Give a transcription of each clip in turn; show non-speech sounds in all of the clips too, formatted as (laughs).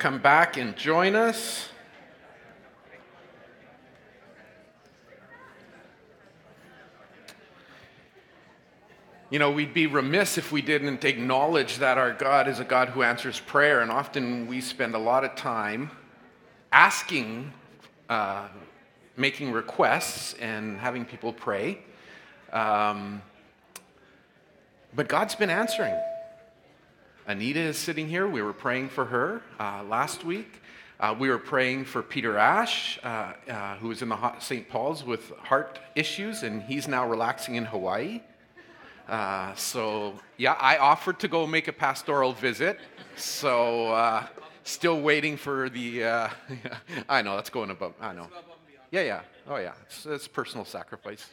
come back and join us. You know, we'd be remiss if we didn't acknowledge that our God is a God who answers prayer, and often we spend a lot of time asking, uh, making requests, and having people pray. Um, but God's been answering. Anita is sitting here. We were praying for her uh, last week. Uh, we were praying for Peter Ash, uh, uh who was in the St. Paul's with heart issues, and he's now relaxing in Hawaii. Uh, so, yeah, I offered to go make a pastoral visit. So, uh, still waiting for the. (laughs) I know, that's going above. I know. Yeah, yeah. Oh, yeah. It's, it's personal sacrifice.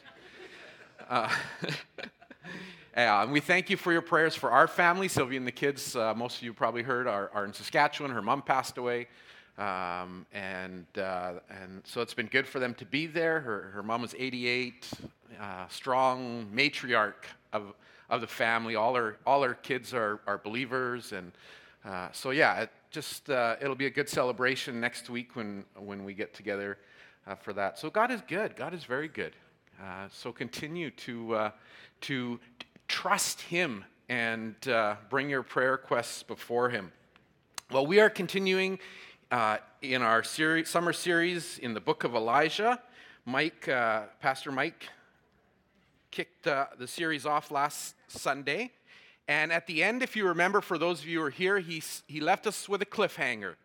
(laughs) Yeah, and we thank you for your prayers for our family. Sylvia and the kids, uh, most of you probably heard, are, are in Saskatchewan. Her mom passed away. Um, and, uh, and so it's been good for them to be there. Her, her mom was 88, uh, strong matriarch of, of the family. All her, all her kids are, are believers. And uh, so, yeah, it just uh, it'll be a good celebration next week when, when we get together uh, for that. So, God is good. God is very good. so, continue to, to trust Him and uh, bring your prayer requests before Him. Well, we are continuing uh, in our series, summer series in the book of Elijah. Mike, uh, Pastor Mike, kicked uh, the series off last Sunday. And at the end, if you remember, for those of you who are here, he, he left us with a cliffhanger.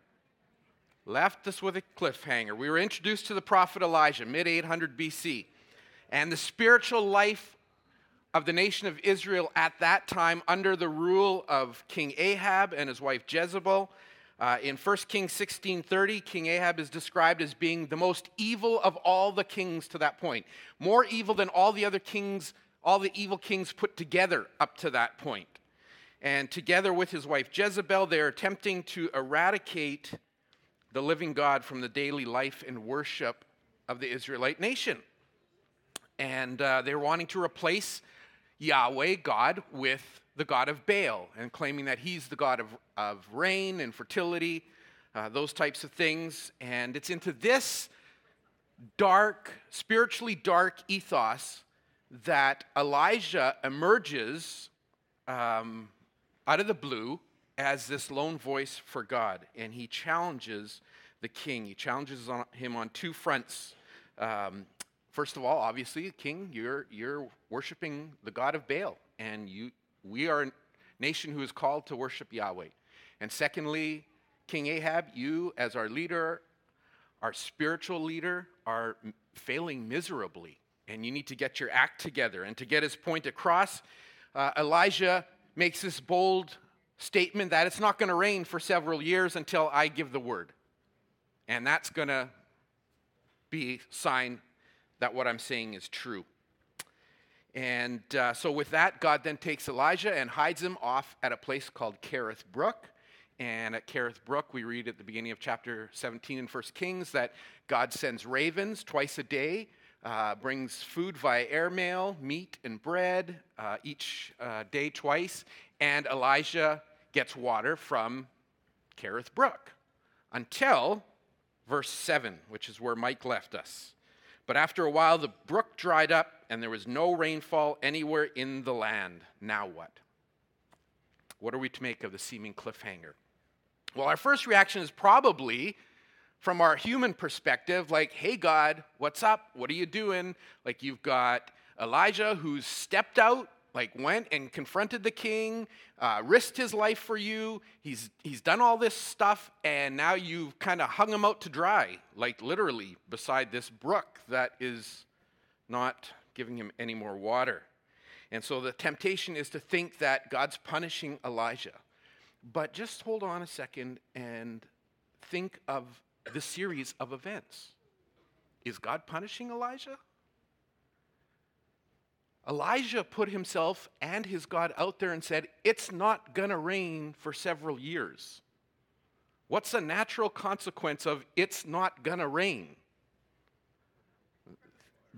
Left us with a cliffhanger. We were introduced to the prophet Elijah, mid 800 BC. And the spiritual life of the nation of Israel at that time under the rule of King Ahab and his wife Jezebel. Uh, in 1 Kings 16:30, King Ahab is described as being the most evil of all the kings to that point. More evil than all the other kings, all the evil kings put together up to that point. And together with his wife Jezebel, they are attempting to eradicate the living God from the daily life and worship of the Israelite nation. And uh, they're wanting to replace Yahweh, God, with the God of Baal and claiming that he's the God of, of rain and fertility, uh, those types of things. And it's into this dark, spiritually dark ethos that Elijah emerges um, out of the blue as this lone voice for God. And he challenges the king, he challenges on, him on two fronts. Um, First of all, obviously, king, you're, you're worshiping the God of Baal, and you, we are a nation who is called to worship Yahweh. And secondly, King Ahab, you, as our leader, our spiritual leader, are failing miserably, and you need to get your act together. And to get his point across, uh, Elijah makes this bold statement that it's not going to rain for several years until I give the word. And that's going to be sign that what I'm saying is true. And uh, so, with that, God then takes Elijah and hides him off at a place called Kerith Brook. And at Kerith Brook, we read at the beginning of chapter 17 in 1 Kings that God sends ravens twice a day, uh, brings food via airmail, meat and bread, uh, each uh, day twice, and Elijah gets water from Kerith Brook until verse 7, which is where Mike left us. But after a while, the brook dried up, and there was no rainfall anywhere in the land. Now what? What are we to make of the seeming cliffhanger? Well, our first reaction is probably from our human perspective, like, hey, God, what's up? What are you doing? Like, you've got Elijah who's stepped out like went and confronted the king, uh, risked his life for you. He's, he's done all this stuff, and now you've kind of hung him out to dry, like literally beside this brook that is not giving him any more water. And so the temptation is to think that God's punishing Elijah. But just hold on a second and think of the series of events. Is God punishing Elijah? Elijah put himself and his God out there and said, It's not going to rain for several years. What's the natural consequence of it's not going to rain?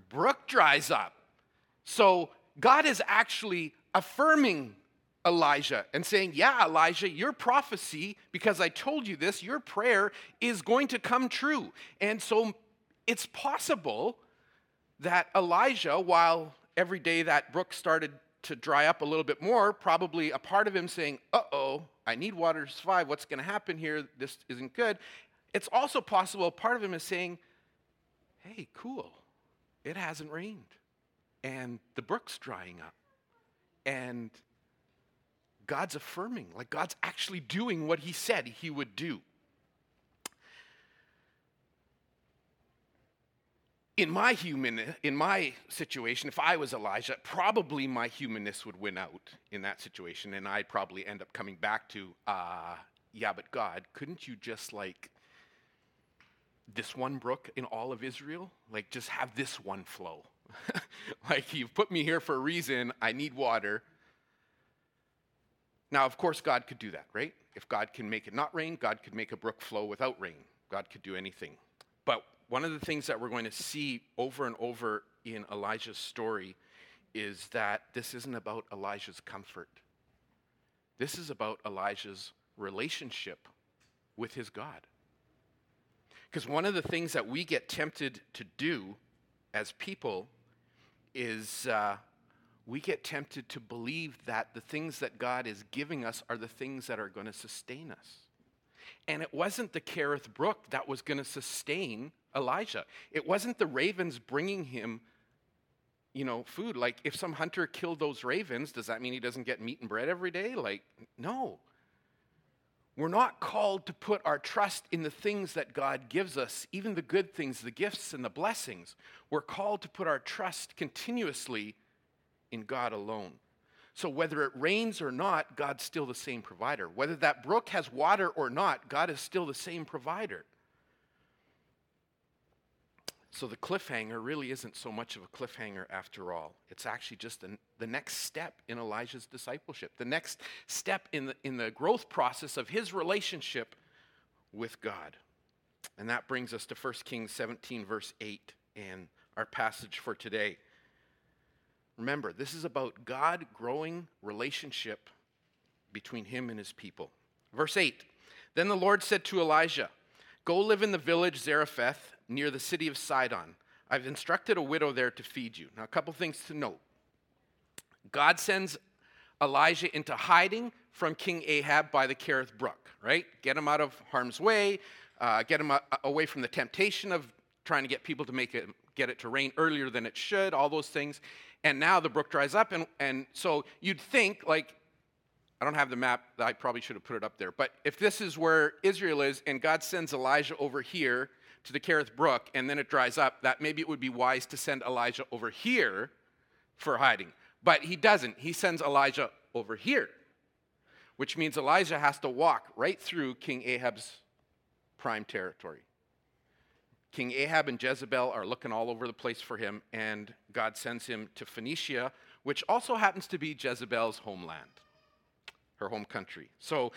Brook dries up. So God is actually affirming Elijah and saying, Yeah, Elijah, your prophecy, because I told you this, your prayer is going to come true. And so it's possible that Elijah, while every day that brook started to dry up a little bit more, probably a part of him saying, Uh oh, I need water to survive. What's going to happen here? This isn't good. It's also possible part of him is saying, Hey, cool, it hasn't rained, and the brook's drying up. And God's affirming, like God's actually doing what he said he would do. In my human in my situation, if I was Elijah, probably my humanness would win out in that situation, and I'd probably end up coming back to, uh, yeah, but God, couldn't you just like this one brook in all of Israel? Like just have this one flow. (laughs) like you've put me here for a reason, I need water now, of course, God could do that, right? If God can make it not rain, God could make a brook flow without rain. God could do anything. But one of the things that we're going to see over and over in Elijah's story is that this isn't about Elijah's comfort. This is about Elijah's relationship with his God. Because one of the things that we get tempted to do as people is uh, we get tempted to believe that the things that God is giving us are the things that are going to sustain us. And it wasn't the Kerith Brook that was going to sustain Elijah. It wasn't the ravens bringing him, you know, food. Like, if some hunter killed those ravens, does that mean he doesn't get meat and bread every day? Like, no. We're not called to put our trust in the things that God gives us, even the good things, the gifts and the blessings. We're called to put our trust continuously in God alone. So whether it rains or not, God's still the same provider. Whether that brook has water or not, God is still the same provider. So the cliffhanger really isn't so much of a cliffhanger after all. It's actually just the, the next step in Elijah's discipleship, the next step in the, in the growth process of his relationship with God. And that brings us to 1 Kings 17, verse 8, and our passage for today. Remember, this is about God growing relationship between him and his people. Verse 8 Then the Lord said to Elijah, Go live in the village Zarephath near the city of Sidon. I've instructed a widow there to feed you. Now, a couple things to note. God sends Elijah into hiding from King Ahab by the Kerith Brook, right? Get him out of harm's way, uh, get him away from the temptation of trying to get people to make it, get it to rain earlier than it should, all those things and now the brook dries up. And, and so you'd think, like, I don't have the map, I probably should have put it up there, but if this is where Israel is and God sends Elijah over here to the Kerith Brook and then it dries up, that maybe it would be wise to send Elijah over here for hiding. But he doesn't. He sends Elijah over here, which means Elijah has to walk right through King Ahab's prime territory. King Ahab and Jezebel are looking all over the place for him, and God sends him to Phoenicia, which also happens to be Jezebel's homeland, her home country. So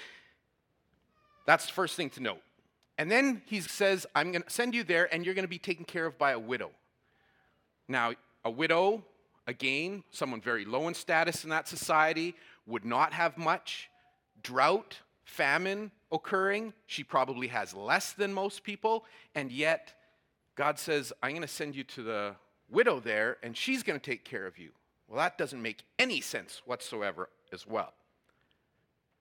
that's the first thing to note. And then he says, I'm going to send you there, and you're going to be taken care of by a widow. Now, a widow, again, someone very low in status in that society, would not have much. Drought, famine occurring. She probably has less than most people, and yet God says, I'm going to send you to the widow there, and she's going to take care of you. Well, that doesn't make any sense whatsoever as well.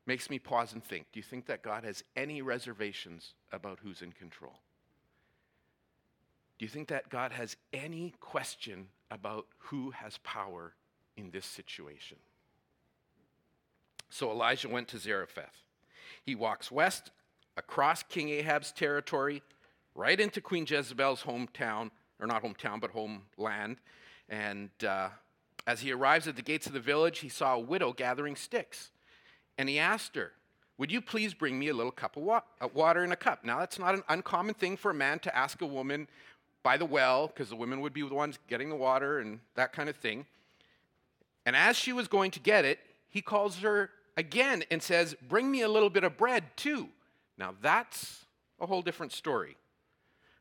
Makes me pause and think do you think that God has any reservations about who's in control? Do you think that God has any question about who has power in this situation? So Elijah went to Zarephath. He walks west across King Ahab's territory right into Queen Jezebel's hometown, or not hometown, but homeland. And uh, as he arrives at the gates of the village, he saw a widow gathering sticks. And he asked her, Would you please bring me a little cup of wa- water in a cup? Now, that's not an uncommon thing for a man to ask a woman by the well, because the women would be the ones getting the water and that kind of thing. And as she was going to get it, he calls her again and says, Bring me a little bit of bread too. Now, that's a whole different story.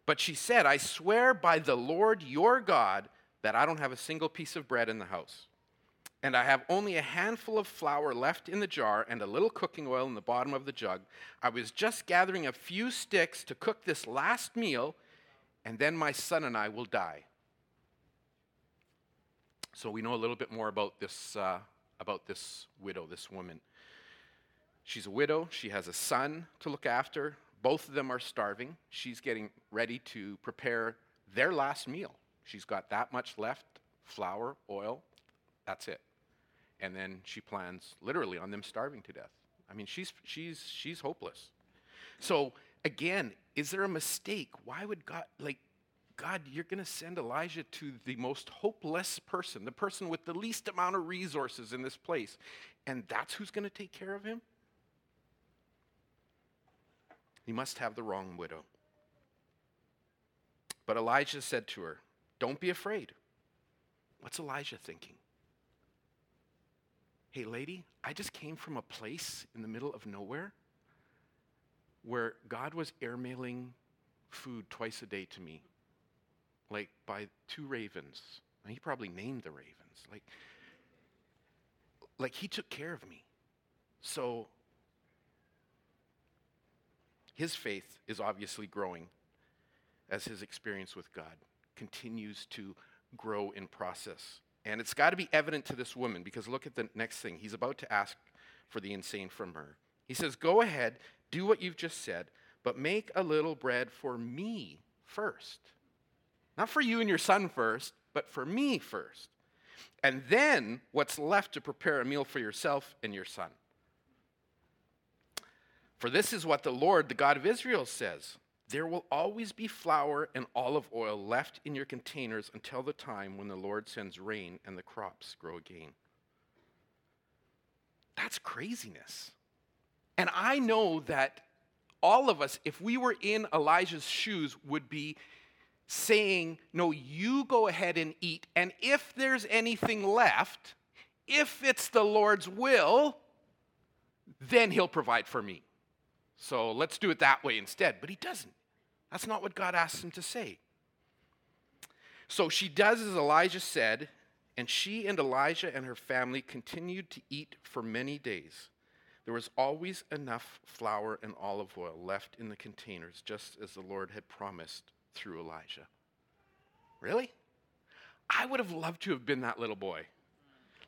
But she said, I swear by the Lord your God that I don't have a single piece of bread in the house. and I have only a handful of flour left in the jar and a little cooking oil in the bottom of the jug. I was just gathering a few sticks to cook this last meal, and then my son and I will die. So we know a little bit more about this, uh, about this widow, this woman. She's a widow, she has a son to look after. Both of them are starving. She's getting ready to prepare their last meal. She's got that much left flour, oil, that's it. And then she plans literally on them starving to death. I mean, she's, she's, she's hopeless. So, again, is there a mistake? Why would God, like, God, you're going to send Elijah to the most hopeless person, the person with the least amount of resources in this place, and that's who's going to take care of him? He must have the wrong widow. But Elijah said to her, Don't be afraid. What's Elijah thinking? Hey, lady, I just came from a place in the middle of nowhere where God was airmailing food twice a day to me, like by two ravens. And he probably named the ravens. Like, like he took care of me. So his faith is obviously growing as his experience with God continues to grow in process. And it's got to be evident to this woman because look at the next thing. He's about to ask for the insane from her. He says, Go ahead, do what you've just said, but make a little bread for me first. Not for you and your son first, but for me first. And then what's left to prepare a meal for yourself and your son. For this is what the Lord, the God of Israel, says there will always be flour and olive oil left in your containers until the time when the Lord sends rain and the crops grow again. That's craziness. And I know that all of us, if we were in Elijah's shoes, would be saying, No, you go ahead and eat. And if there's anything left, if it's the Lord's will, then he'll provide for me. So let's do it that way instead. But he doesn't. That's not what God asks him to say. So she does as Elijah said, and she and Elijah and her family continued to eat for many days. There was always enough flour and olive oil left in the containers, just as the Lord had promised through Elijah. Really? I would have loved to have been that little boy.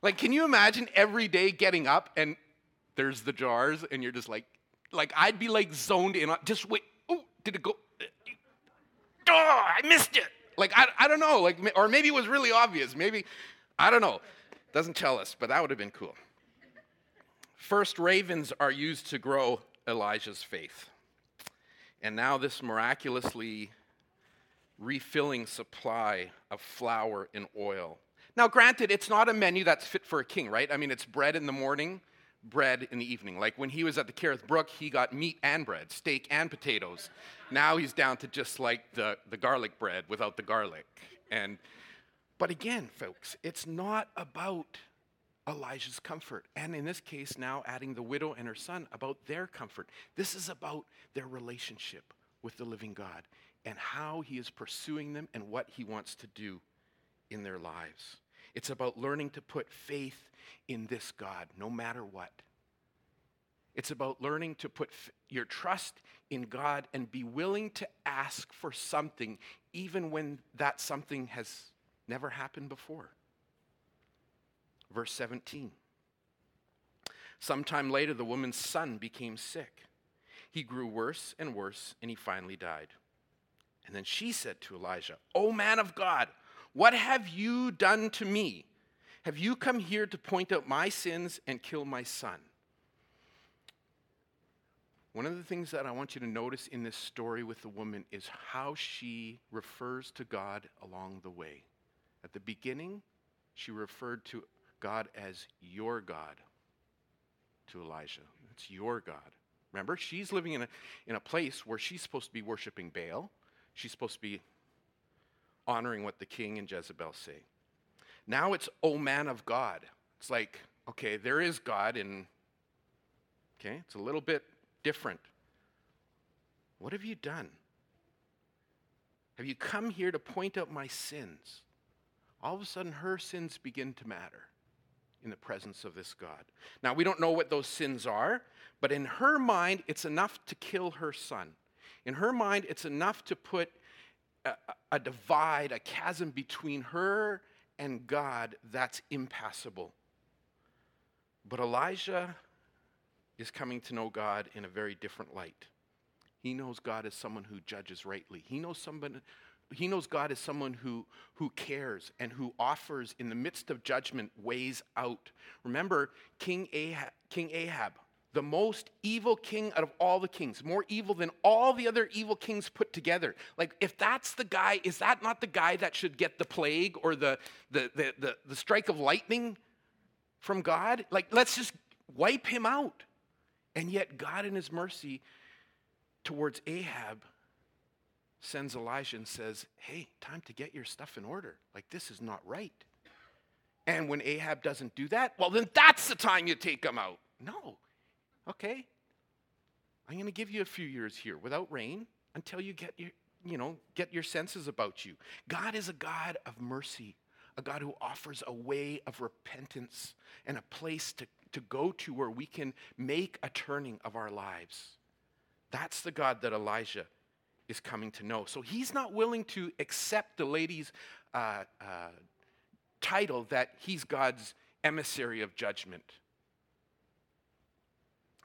Like, can you imagine every day getting up and there's the jars, and you're just like, like I'd be like zoned in. Just wait. Oh, did it go? oh, I missed it. Like, I, I don't know, like, or maybe it was really obvious. Maybe, I don't know. Doesn't tell us, but that would have been cool. First, ravens are used to grow Elijah's faith. And now, this miraculously refilling supply of flour and oil. Now, granted, it's not a menu that's fit for a king, right? I mean, it's bread in the morning, bread in the evening. Like when he was at the Kerith Brook, he got meat and bread, steak and potatoes. Now he's down to just like the, the garlic bread without the garlic. And but again, folks, it's not about Elijah's comfort. And in this case, now adding the widow and her son about their comfort. This is about their relationship with the living God and how he is pursuing them and what he wants to do in their lives. It's about learning to put faith in this God no matter what. It's about learning to put f- your trust in God and be willing to ask for something even when that something has never happened before. Verse 17. Sometime later, the woman's son became sick. He grew worse and worse, and he finally died. And then she said to Elijah, O man of God, what have you done to me? Have you come here to point out my sins and kill my son? One of the things that I want you to notice in this story with the woman is how she refers to God along the way. At the beginning, she referred to God as your God to Elijah. It's your God. Remember, she's living in a, in a place where she's supposed to be worshiping Baal. She's supposed to be honoring what the king and Jezebel say. Now it's, oh man of God. It's like, okay, there is God, and okay, it's a little bit different. What have you done? Have you come here to point out my sins? All of a sudden, her sins begin to matter. in the presence of this God. Now, we don't know what those sins are, but in her mind, it's enough to kill her son. In her mind, it's enough to put a, divide, a chasm between her and God that's impassable. But Elijah is coming to know God in a very different light. He knows God as someone who judges rightly. He knows someone he knows God as someone who, who cares and who offers in the midst of judgment ways out. Remember King Ahab, King Ahab, the most evil king out of all the kings, more evil than all the other evil kings put together. Like, if that's the guy, is that not the guy that should get the plague or the, the, the, the, the strike of lightning from God? Like, let's just wipe him out. And yet, God, in his mercy towards Ahab, sends Elijah and says, Hey, time to get your stuff in order. Like, this is not right. And when Ahab doesn't do that, well, then that's the time you take him out. No. Okay. I'm going to give you a few years here without rain until you get your, you know, get your senses about you. God is a God of mercy, a God who offers a way of repentance and a place to, to go to where we can make a turning of our lives. That's the God that Elijah is coming to know. So he's not willing to accept the lady's uh, uh, title that he's God's emissary of judgment.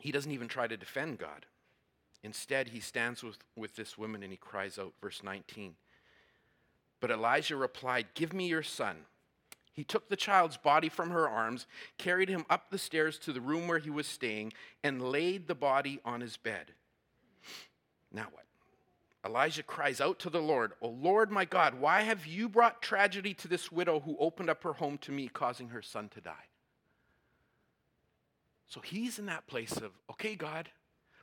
He doesn't even try to defend God. Instead, he stands with, with this woman and he cries out, verse 19. But Elijah replied, Give me your son. He took the child's body from her arms, carried him up the stairs to the room where he was staying, and laid the body on his bed. Now what? Elijah cries out to the Lord, O Lord my God, why have you brought tragedy to this widow who opened up her home to me, causing her son to die? So he's in that place of, okay, God,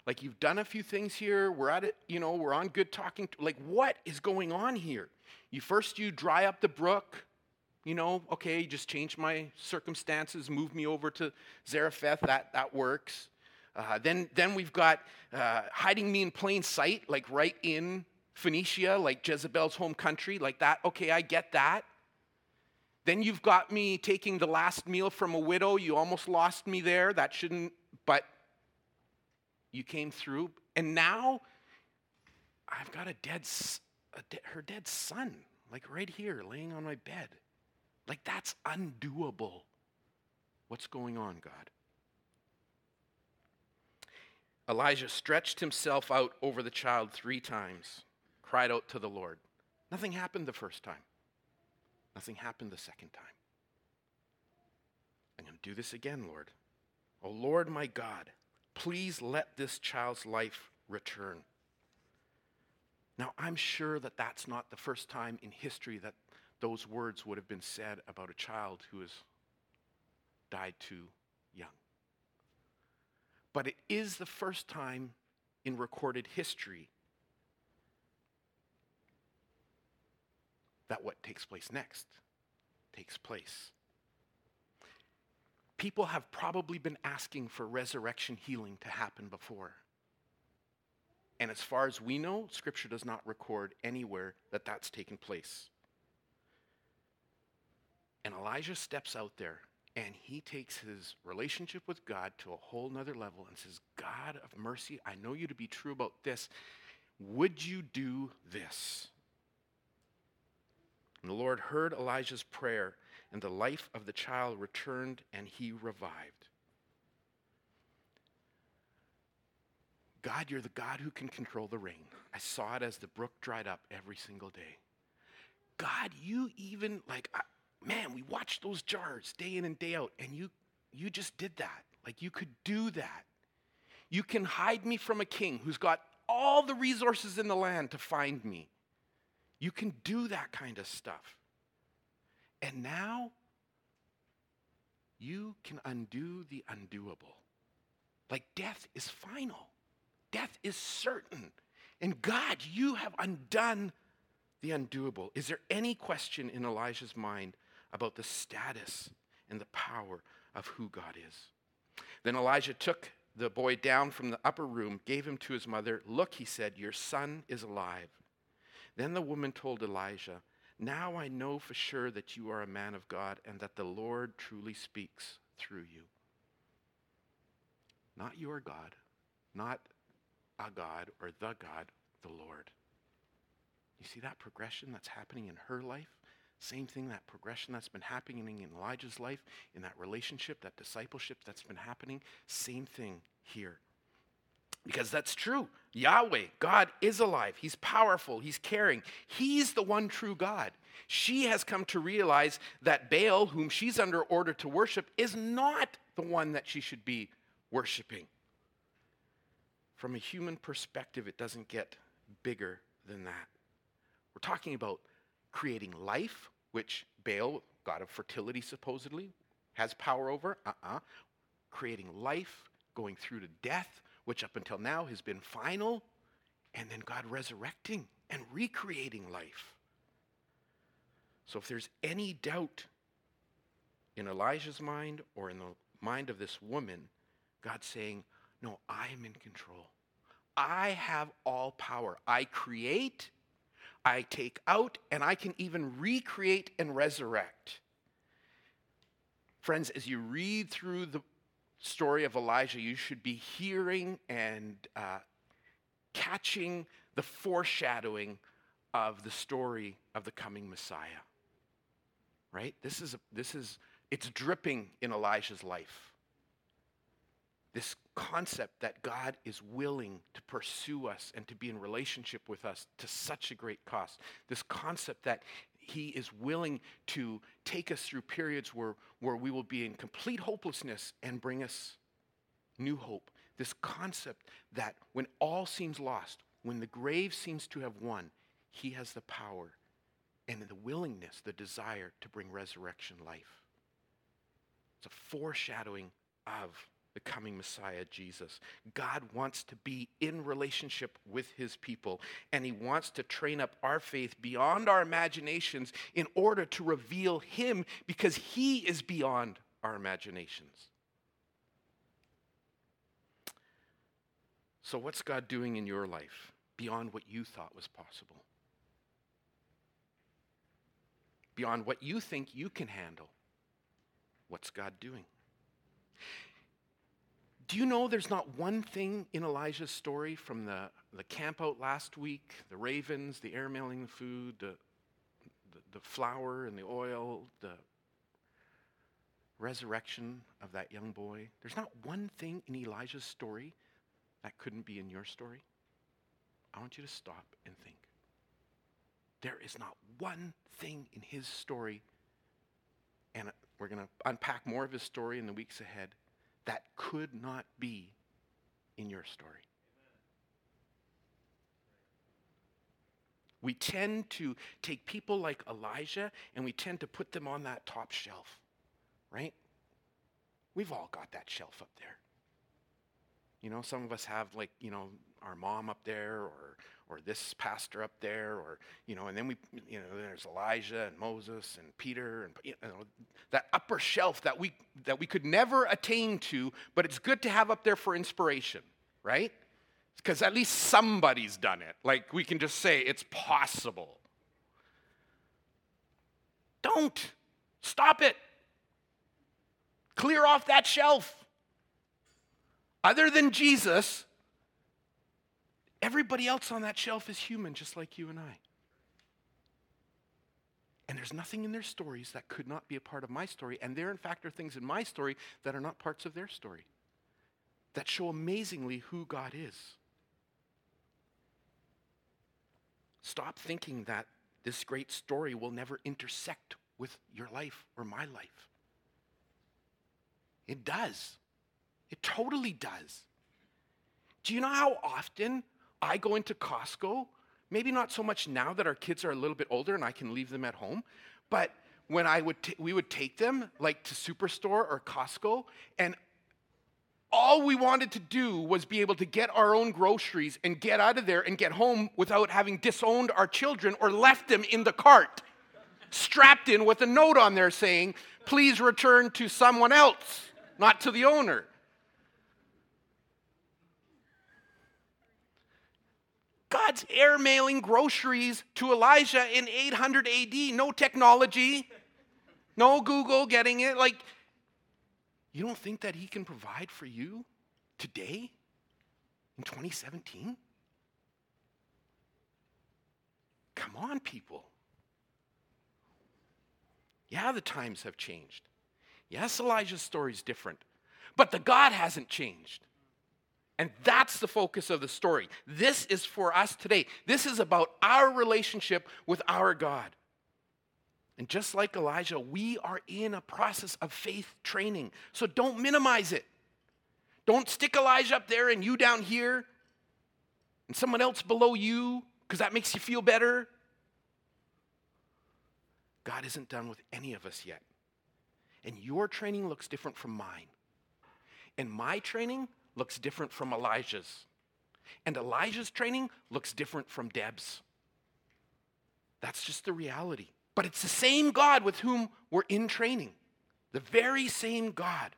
like you've done a few things here. We're at it, you know, we're on good talking. Like, what is going on here? You first you dry up the brook, you know, okay, you just change my circumstances, move me over to Zarephath, that, that works. Uh, then, then we've got uh, hiding me in plain sight, like right in Phoenicia, like Jezebel's home country, like that. Okay, I get that. Then you've got me taking the last meal from a widow. You almost lost me there. That shouldn't, but you came through. And now I've got a dead, a de- her dead son, like right here, laying on my bed. Like that's undoable. What's going on, God? Elijah stretched himself out over the child three times, cried out to the Lord. Nothing happened the first time. Nothing happened the second time. I'm going to do this again, Lord. Oh, Lord my God, please let this child's life return. Now, I'm sure that that's not the first time in history that those words would have been said about a child who has died too young. But it is the first time in recorded history that what takes place next takes place. People have probably been asking for resurrection healing to happen before. And as far as we know, Scripture does not record anywhere that that's taken place. And Elijah steps out there and he takes his relationship with God to a whole nother level and says, God of mercy, I know you to be true about this. Would you do this? And the Lord heard Elijah's prayer, and the life of the child returned, and he revived. God, you're the God who can control the rain. I saw it as the brook dried up every single day. God, you even, like, man, we watched those jars day in and day out, and you, you just did that. Like you could do that. You can hide me from a king who's got all the resources in the land to find me. You can do that kind of stuff. And now you can undo the undoable. Like death is final, death is certain. And God, you have undone the undoable. Is there any question in Elijah's mind about the status and the power of who God is. Then Elijah took the boy down from the upper room, gave him to his mother. Look, he said, your son is alive. Then the woman told Elijah, Now I know for sure that you are a man of God and that the Lord truly speaks through you. Not your God, not a God or the God, the Lord. You see that progression that's happening in her life? Same thing, that progression that's been happening in Elijah's life, in that relationship, that discipleship that's been happening. Same thing here. Because that's true. Yahweh, God is alive. He's powerful. He's caring. He's the one true God. She has come to realize that Baal, whom she's under order to worship, is not the one that she should be worshiping. From a human perspective, it doesn't get bigger than that. We're talking about creating life, which Baal, god of fertility supposedly, has power over. Uh uh-uh. uh Creating life, going through to death, which up until now has been final, and then God resurrecting and recreating life. So if there's any doubt in Elijah's mind or in the mind of this woman, God's saying, No, I am in control. I have all power. I create I take out, and I can even recreate and resurrect. Friends, as you read through the story of Elijah, you should be hearing and uh, catching the foreshadowing of the story of the coming Messiah. Right? This is, a, this is, it's dripping in Elijah's life. This concept that God is willing to pursue us and to be in relationship with us to such a great cost. This concept that he is willing to take us through periods where, where we will be in complete hopelessness and bring us new hope. This concept that when all seems lost, when the grave seems to have won, he has the power and the willingness, the desire to bring resurrection life. It's a foreshadowing of the coming Messiah, Jesus. God wants to be in relationship with his people, and he wants to train up our faith beyond our imaginations in order to reveal him because he is beyond our imaginations. So, what's God doing in your life beyond what you thought was possible? Beyond what you think you can handle? What's God doing? Do you know there's not one thing in Elijah's story from the, the camp out last week, the ravens, the airmailing the food, the, the, the flour and the oil, the resurrection of that young boy? There's not one thing in Elijah's story that couldn't be in your story. I want you to stop and think. There is not one thing in his story, and we're going to unpack more of his story in the weeks ahead that could not be in your story. We tend to take people like Elijah and we tend to put them on that top shelf, right? We've all got that shelf up there. You know, some of us have like, you know, our mom up there or or this pastor up there or you know and then we you know there's elijah and moses and peter and you know that upper shelf that we that we could never attain to but it's good to have up there for inspiration right? Because at least somebody's done it. Like we can just say it's possible. Don't. Stop it. Clear off that shelf. Other than jesus Everybody else on that shelf is human, just like you and I. And there's nothing in their stories that could not be a part of my story. And there, in fact, are things in my story that are not parts of their story that show amazingly who God is. Stop thinking that this great story will never intersect with your life or my life. It does. It totally does. Do you know how often I go into Costco, maybe not so much now that our kids are a little bit older and I can leave them at home, but when I would t- we would take them like to Superstore or Costco and all we wanted to do was be able to get our own groceries and get out of there and get home without having disowned our children or left them in the cart, strapped in with a note on there saying, please return to someone else, not to the owner. God's air mailing groceries to Elijah in 800 AD. No technology, no Google getting it. Like, You don't think that He can provide for you today in 2017? Come on, people. Yeah, the times have changed. Yes, Elijah's story is different, but the God hasn't changed. And that's the focus of the story. This is for us today. This is about our relationship with our God. And just like Elijah, we are in a process of faith training. So don't minimize it. Don't stick Elijah up there and you down here and someone else below you because that makes you feel better. God isn't done with any of us yet. And your training looks different from mine. And my training looks different from Elijah's. And Elijah's training looks different from Deb's. That's just the reality. But it's the same God with whom we're in training, the very same God.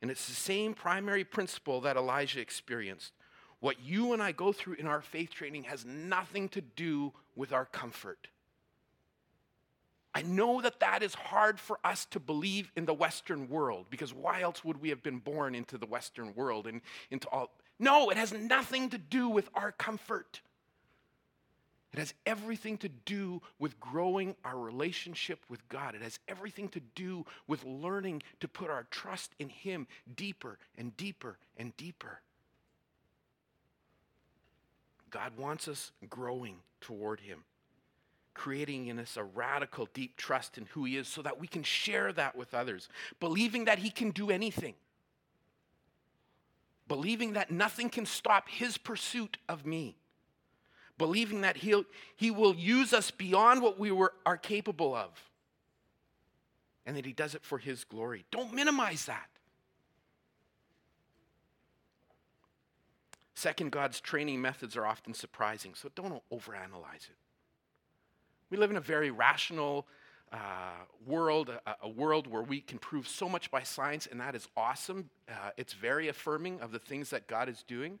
And it's the same primary principle that Elijah experienced. What you and I go through in our faith training has nothing to do with our comfort. I know that that is hard for us to believe in the Western world because why else would we have been born into the Western world and into all? No, it has nothing to do with our comfort. It has everything to do with growing our relationship with God. It has everything to do with learning to put our trust in Him deeper and deeper and deeper. God wants us growing toward Him, creating in us a radical, deep trust in who He is so that we can share that with others, believing that He can do anything, believing that nothing can stop His pursuit of me, believing that he'll, He will use us beyond what we were, are capable of, and that He does it for His glory. Don't minimize that. Second, God's training methods are often surprising, so don't overanalyze it. We live in a very rational uh, world, a, a, world where we can prove so much by science, and that is awesome. Uh, it's very affirming of the things that God is doing.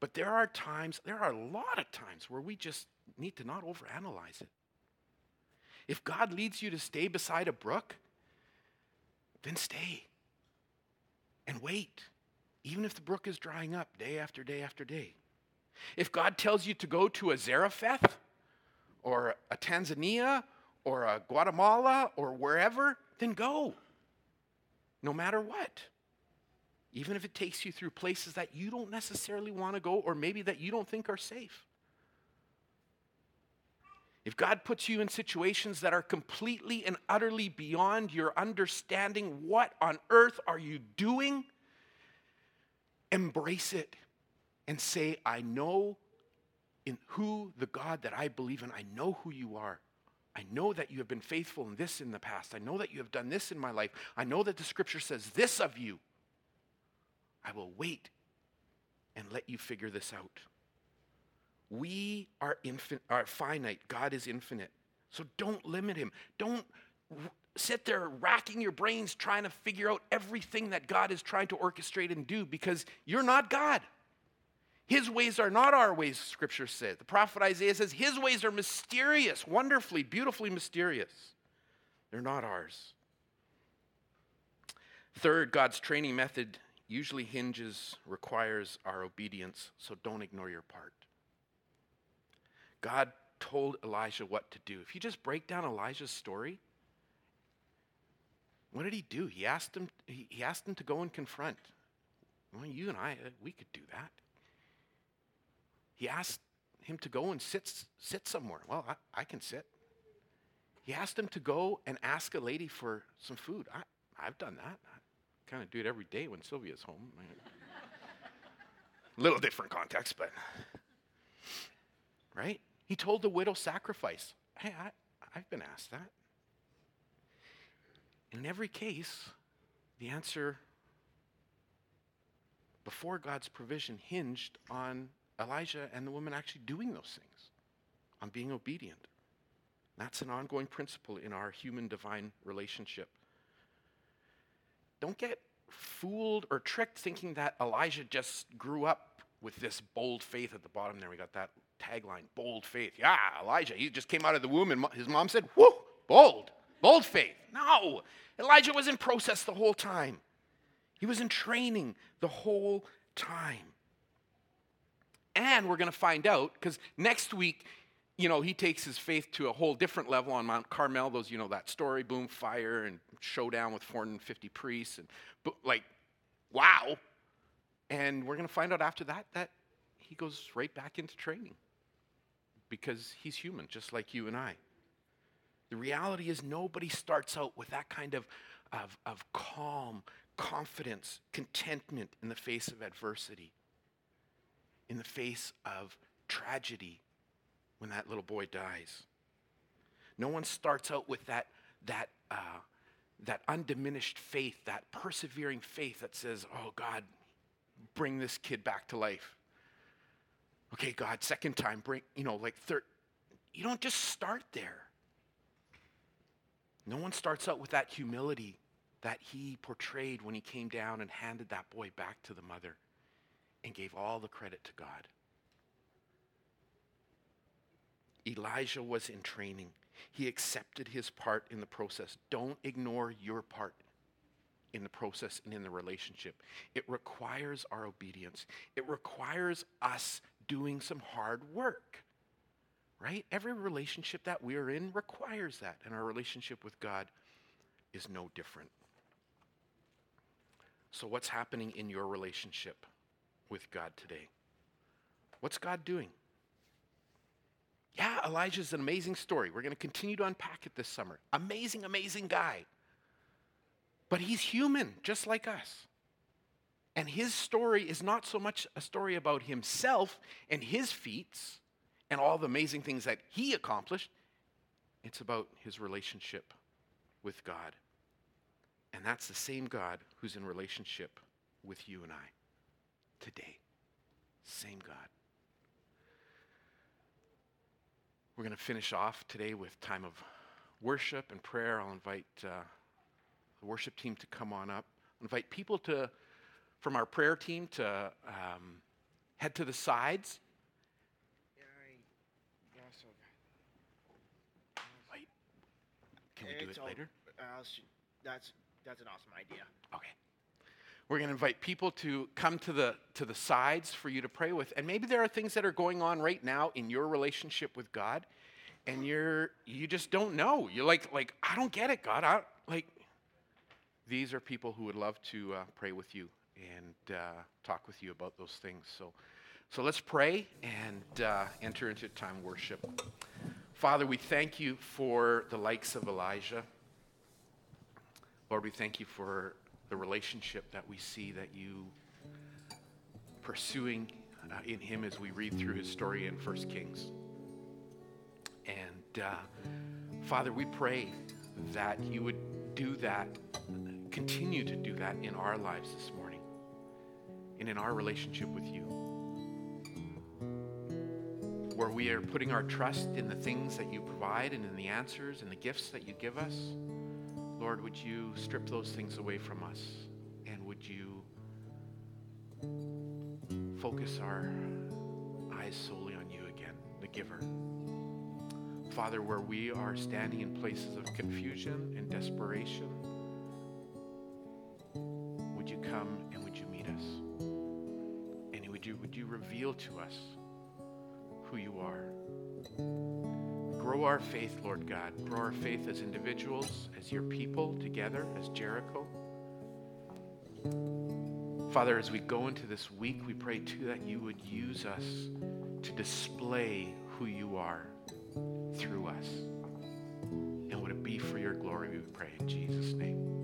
But there are times, there are a lot of times where we just need to not overanalyze it. If God leads you to stay beside a brook, then stay and wait even if the brook is drying up day after day after day. If God tells you to go to a Zarephath or a Tanzania or a Guatemala or wherever, then go. No matter what. Even if it takes you through places that you don't necessarily want to go or maybe that you don't think are safe. If God puts you in situations that are completely and utterly beyond your understanding, what on earth are you doing? Embrace it and say, I know in who the God that I believe in, I know who you are. I know that you have been faithful in this in the past. I know that you have done this in my life. I know that the scripture says this of you. I will wait and let you figure this out. We are, infin- are finite, God is infinite. So don't limit him. Don't sit there racking your brains trying to figure out everything that God is trying to orchestrate and do because you're not God. His ways are not our ways, scripture said. The prophet Isaiah says, His ways are mysterious, wonderfully, beautifully mysterious. They're not ours. Third, God's training method usually hinges, requires our obedience, so don't ignore your part. God told Elijah what to do. If you just break down Elijah's story, what did he do? He asked him, he, asked him to go and confront. Well, you and I, uh, we could do that. He asked him to go and sit, sit somewhere. Well, I, I can sit. He asked him to go and ask a lady for some food. I, I've done that. I kind of do it every day when Sylvia's home. A little different context, but right? He told the widow sacrifice. Hey, I, I've been asked that. In every case, the answer before God's provision hinged on Elijah and the woman actually doing those things, on being obedient. That's an ongoing principle in our human divine relationship. Don't get fooled or tricked thinking that Elijah just grew up with this bold faith at the bottom there. We got that tagline, bold faith. Yeah, Elijah, he just came out of the womb and his mom said, whoo, bold. Bold faith. No. Elijah was in process the whole time. He was in training the whole time. And we're going to find out because next week, you know, he takes his faith to a whole different level on Mount Carmel. Those, you know, that story, boom, fire, and showdown with 450 priests, and like, wow. And we're going to find out after that that he goes right back into training because he's human, just like you and I. The reality is, nobody starts out with that kind of, of, of calm, confidence, contentment in the face of adversity, in the face of tragedy when that little boy dies. No one starts out with that, that, uh, that undiminished faith, that persevering faith that says, Oh, God, bring this kid back to life. Okay, God, second time, bring, you know, like third. You don't just start there. No one starts out with that humility that he portrayed when he came down and handed that boy back to the mother and gave all the credit to God. Elijah was in training. He accepted his part in the process. Don't ignore your part in the process and in the relationship. It requires our obedience, it requires us doing some hard work. Right? Every relationship that we are in requires that, and our relationship with God is no different. So, what's happening in your relationship with God today? What's God doing? Yeah, Elijah's an amazing story. We're going to continue to unpack it this summer. Amazing, amazing guy. But he's human, just like us. And his story is not so much a story about himself and his feats and all the amazing things that he accomplished. It's about his relationship with God. And that's the same God who's in relationship with you and I today. Same God. We're going to finish off today with time of worship and prayer. I'll invite uh, the worship team to come on up. I'll invite people to, from our prayer team to um, head to the sides. Wait, can we do it later? Uh, that's that's an awesome idea. Okay. We're going to invite people to come to the to the sides for you to pray with. And maybe there are things that are going on right now in your relationship with God and you're you just don't know. You're like like I don't get it, God. I like these are people who would love to uh, pray with you and uh, talk with you about those things. So so let's pray and uh, enter into time worship. Father, we thank you for the likes of Elijah. Lord, we thank you for the relationship that we see that you pursuing uh, in him as we read through his story in First Kings. And uh, Father, we pray that you would do that, continue to do that in our lives this morning and in our relationship with you. Where we are putting our trust in the things that you provide and in the answers and the gifts that you give us. Lord, would you strip those things away from us? And would you focus our eyes solely on you again, the giver? Father, where we are standing in places of confusion and desperation, would you come and would you meet us? And would you, would you reveal to us who you are? Grow our faith, Lord God. Grow our faith as individuals, as your people together, as Jericho. Father, as we go into this week, we pray too that you would use us to display who you are through us. And would it be for your glory, we pray in Jesus' name.